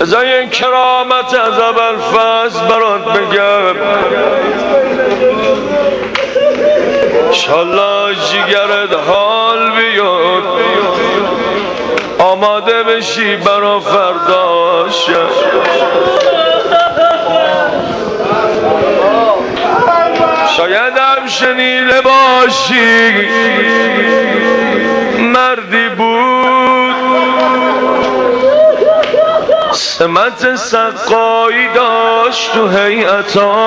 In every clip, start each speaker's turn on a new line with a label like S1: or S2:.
S1: ازای کرامت از اول فصل برات بگم. شالله جیگرت حال بیاد. آماده بشی برا فرداش شاید هم شنیده باشی. سمت سقایی داشت تو حیعتا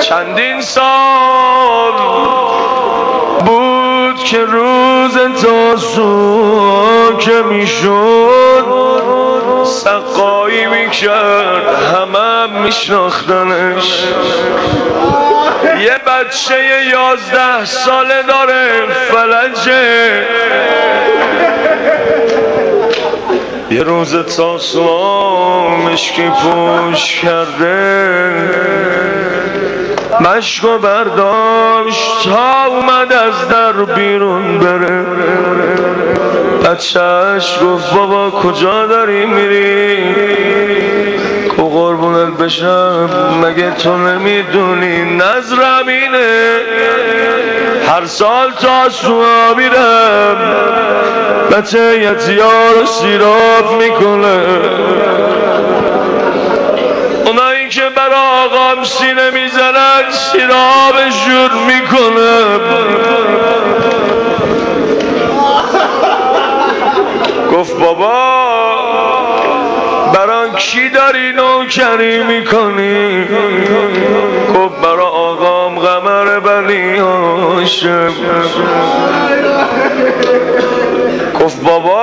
S1: چندین سال بود که روز تاسو که می‌شد سقایی می‌کرد همه میشناختنش. یه بچه یازده ساله داره فلجه یه روز تاسو مشکی پوش کرده. مشکو برداشت تا اومد از در بیرون بره. بچهش گفت بابا کجا داری میری؟ بشم مگه تو نمی‌دونی؟ نظرم اینه هر سال تا سوا میرم بچه یتیار سیراب می‌کنه. اونایی که بر آقام سینه می‌زنن سیرابشون می‌کنه. گفت بابا کی داری نوکری می‌کنی؟ گفت برا آقام غمر بنی هاشم. گفت بابا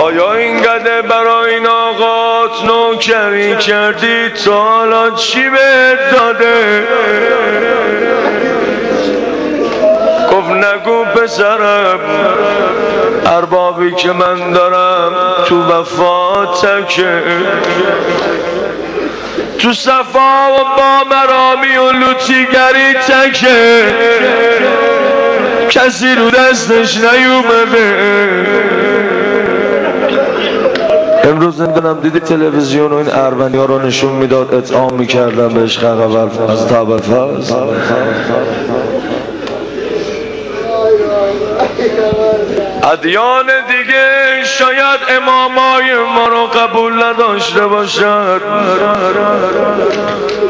S1: آیا این گده برای این آقات نوکری کردی؟ تا حالا چی بهت داده؟ پسرم اربابی که من دارم تو وفاتکه تو صفا و با مرامی و لوتیگری تکه. کسی رو دستش نیومده. امروز نمی‌دونم دیدی تلویزیون و این اربنی ها رو نشون می‌داد اطعام می‌کردن بهش خبر از تابل ادیان دیگه شاید امامای ما رو قبول نداشته باشد.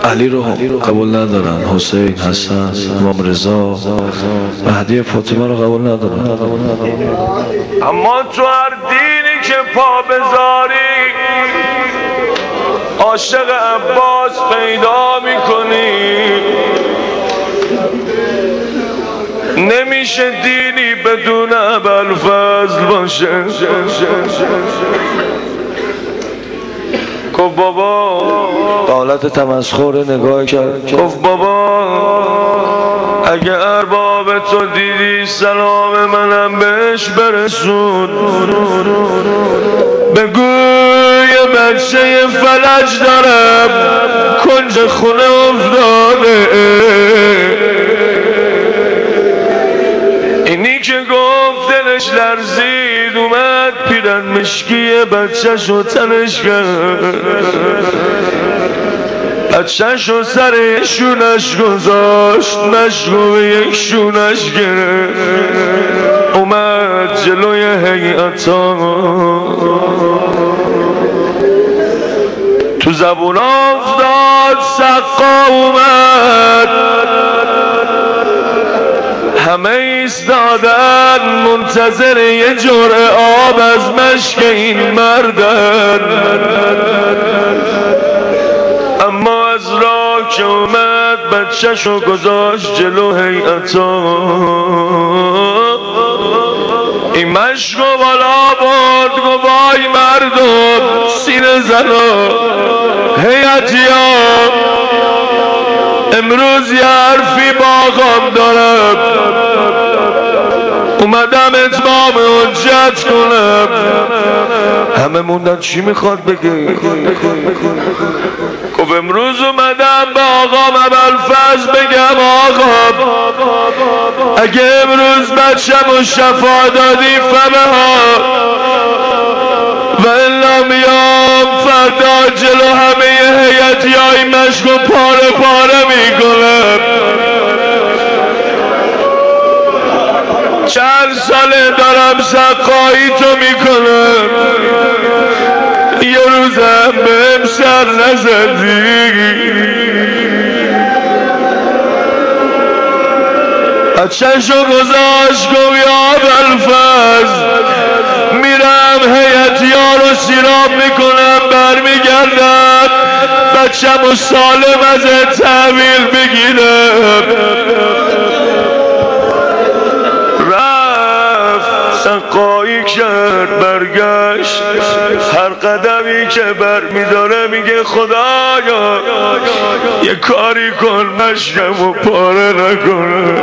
S1: علی رو قبول ندارن حسین حسن امام رضا مهدی فاطمه رو قبول ندارن. اما تو هر دینی که پا بذاری عاشق عباس پیدا نمیشه دینی بدون ابل فضل باشه. گفت بابا. حالت تمسخور نگاه کرد. گفت بابا اگه ارباب تو دیدی سلام منم بهش برسون. بگو یه بچه فلج دارم کنج خونه افتاده. که گفت دلش لرزید اومد پیرن مشکی بچه شو تنش کرد. بچه شو سر شونش گذاشت مشکو به یک شونش گرفت. اومد جلوی حیعتا تو زبون افتاد سقا اومد. همه ایستادن منتظر یه جور آب از مشک این مردن. اما از راه که اومد بچهشو گذاشت جلو حیعتا این مشک و بالا برد گو وای مردم سینه زنا حیعتیا امروز یه حرفی با آقام دارم. اومدم اتمام حجت کنم. همه موندن چی می‌خواد بگه؟ گفت امروز اومدم به آقا ابوالفضل بگم آقا اگه امروز بچم و شفا دادی فبه ها. و الا میام فردا جلو همه هیئتی های مشک پاره پاره می‌کنم. چند ساله دارم سقایی تو می‌کنم. یه روزم بهم سر نزدی. چشو گذاشت گو یا بلفز میرم هیئتیا رو سیراب می‌کنم برمیگردم. بچم و سالم از تحویل بگیرم. قدمی که بر میداره میگه خدایا یه کاری کن مشکم و پاره نکنه.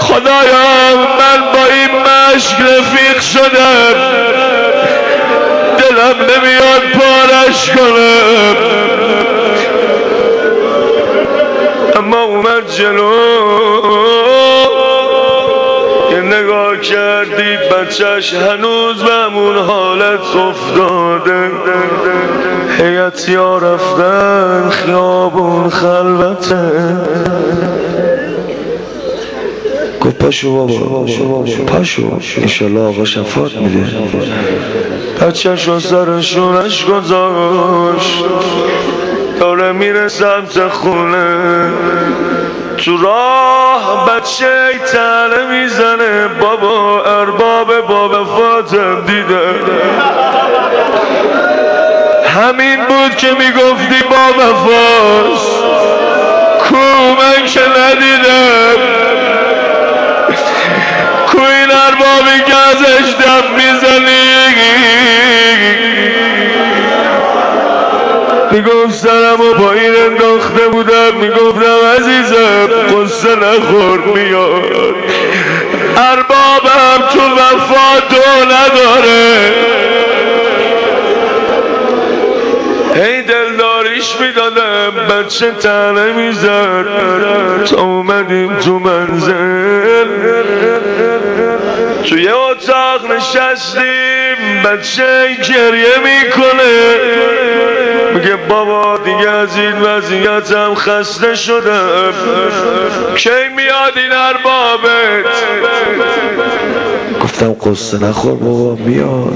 S1: خدایا من با این مشک رفیق شدم دلم نمیاد پارش کنم. اما اومد جلو. بچهش هنوز به همون حالت افتاده. حیات یا رفتن خیابون خلوته. گفت پاشو بابا پاشو ایشالله آقا شفات میده. بچهش و سرشونش گذاشت. داره میره سمت خونه. تو راه بچه تنه می‌زنه. بابا ارباب بابا فاطم دیده. همین بود که می‌گفتی با وفاس کو من که ندیدم کو این اربابی که ازش دم می‌زنی. می‌گفت سرم و با این انداخته بودم. می‌گفتم عزیزم. قصه نخور میاد. اربابم تو وفا تو نداره. دلداریش می‌دادم بچه تنه می‌زد. تا اومدیم تو منزل. توی اتاق نشستیم بچه گریه می‌کنه. میگه بابا دیگه از این وضعیتم خسته شدم کی میاد این اربابت؟ گفتم قصه نخور بابا میاد.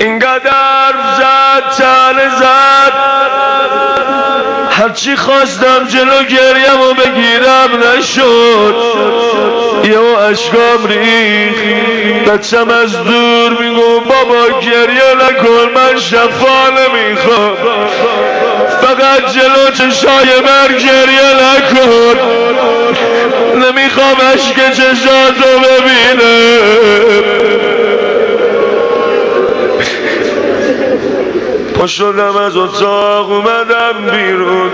S1: اینقدر زد تله زد. هرچی خواستم جلو گریم و بگیرم نشد. یه اشکام ریخ بچم از دور میگو بابا گریه نکن من شفا نمی‌خوام. فقط جلو چشای من گریه نکن. نمی‌خوام عشق چشاتو ببینم. شدم از اتاق اومدم بیرون.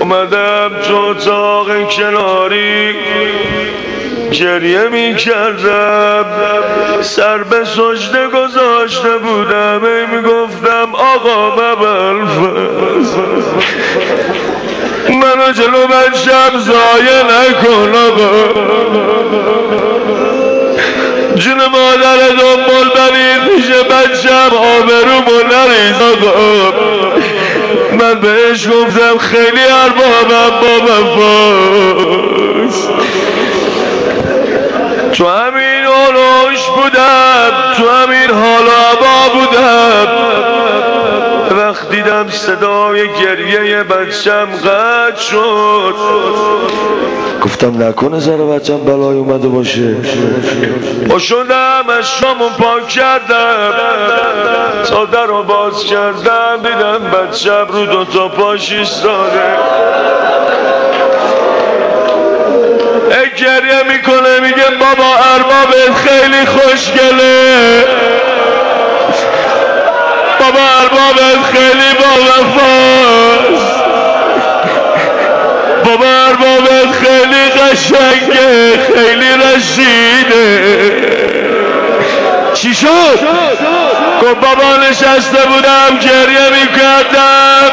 S1: اومدم تو اتاق کناری گریه می کردم سر به سجده گذاشته بودم ای می گفتم آقا مبل منو جلو بچم زایه نکن جون مادر دنبال برید میشه بچم آبرو نریز آقا. من بهش گفتم خیلی اربابم با وفاست تو همین حالوش بودم تو همین حال و بودم. صدای گریه بچم قد شد. گفتم نکنه زر بچم بلای اومده باشه. با شدم از شامو پاک کردم. تا رو باز کردم دیدم بچم رو دو تا پاش ایستاده. گریه می‌کنه میگه بابا ارباب خیلی خوشگله. اربابت خیلی با وفاست بابا اربابت خیلی قشنگه خیلی رشیده. چی شد؟ گفت بابا نشسته بودم گریه می‌کردم.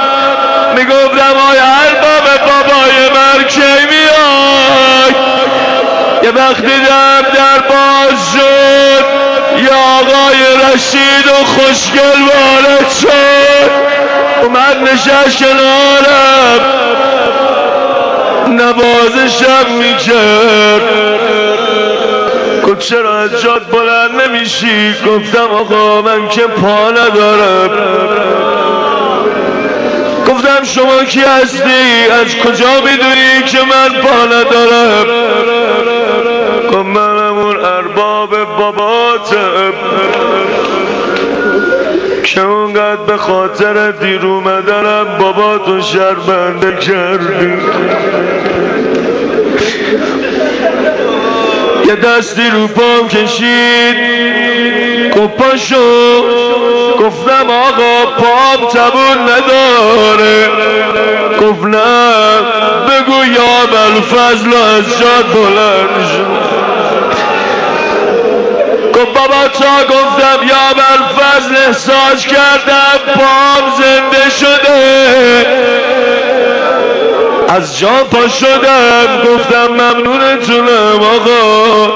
S1: می‌گفتم آی ارباب بابای من کی میاد؟ یه وقتی دم در باز شد. یا آقای رشید و خوشگل وارد شد. اومد نشست کنارم. نوازشم می‌کرد. گفت چرا از جاد بلند نمیشی؟ گفتم آقا من که پا ندارم. گفتم شما کی هستی؟ از کجا می‌دونی که من پا ندارم؟ باباتم که اونقدر به خاطر دیر اومدنم باباتو شرمنده کردی. یه دستی رو پام کشید. گفت پاشو. گفتم آقا پام تبون نداره. گفت نه بگو یا فضل از جاد بلند شد. گفت بابا تا گفتم یا فضل احساس کردم پام زنده شده. از جا پا شدم گفتم ممنونتونم آقا.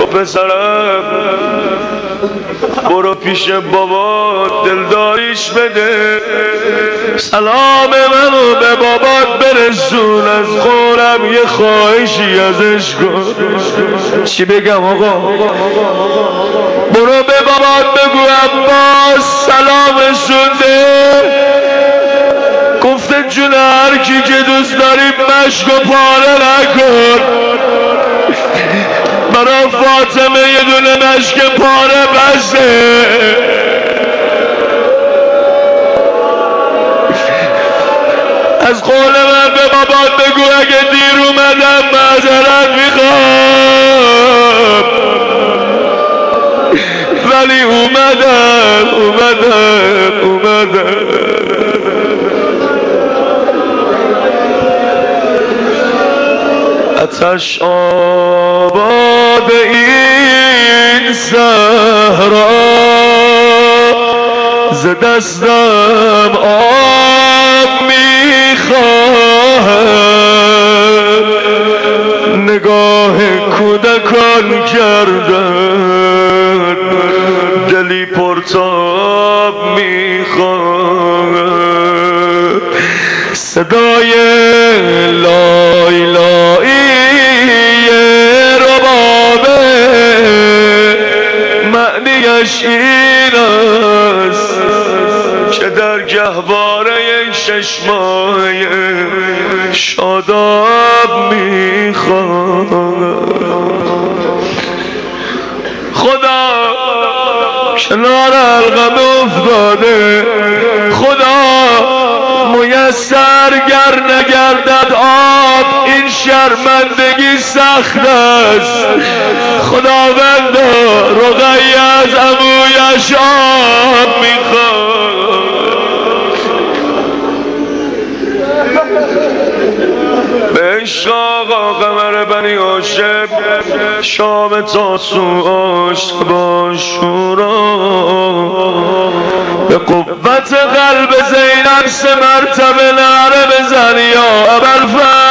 S1: گفت پسرم. برو پیش بابا دلداریش بده. سلام منو به بابات برسون از خورم یه خواهشی ازش کن. چی بگم آقا؟ برو به بابات بگو عباس سلامشون ده. گفته جون هر کی که دوست داری مشک و پاره نکن. برا فاطمه یه دونه مشک پاره بسه از قول من به بابات بگو اگه دیر اومدم معذرت می‌خوام. ولی اومدم اومدم اومدم. اتش آباد این صحرا. ز دستم آب می‌خواهد. نگاه کودکان کردن. دلی پرتاب می‌خواهد. صدای لای لایی معنیش این است که در گهواره شش ماه شاداب می‌خواد. خدا کنار الغم افتاده. خدا میسر گر نگردد این شرمندگی سخت است. خداوند رقی از امویش آب می‌خواد. به آقا قمر بنی عاشق شام تاسو آشت با شورا. به قوت قلب زینب سه مرتبه نعره بزن یا ابرفر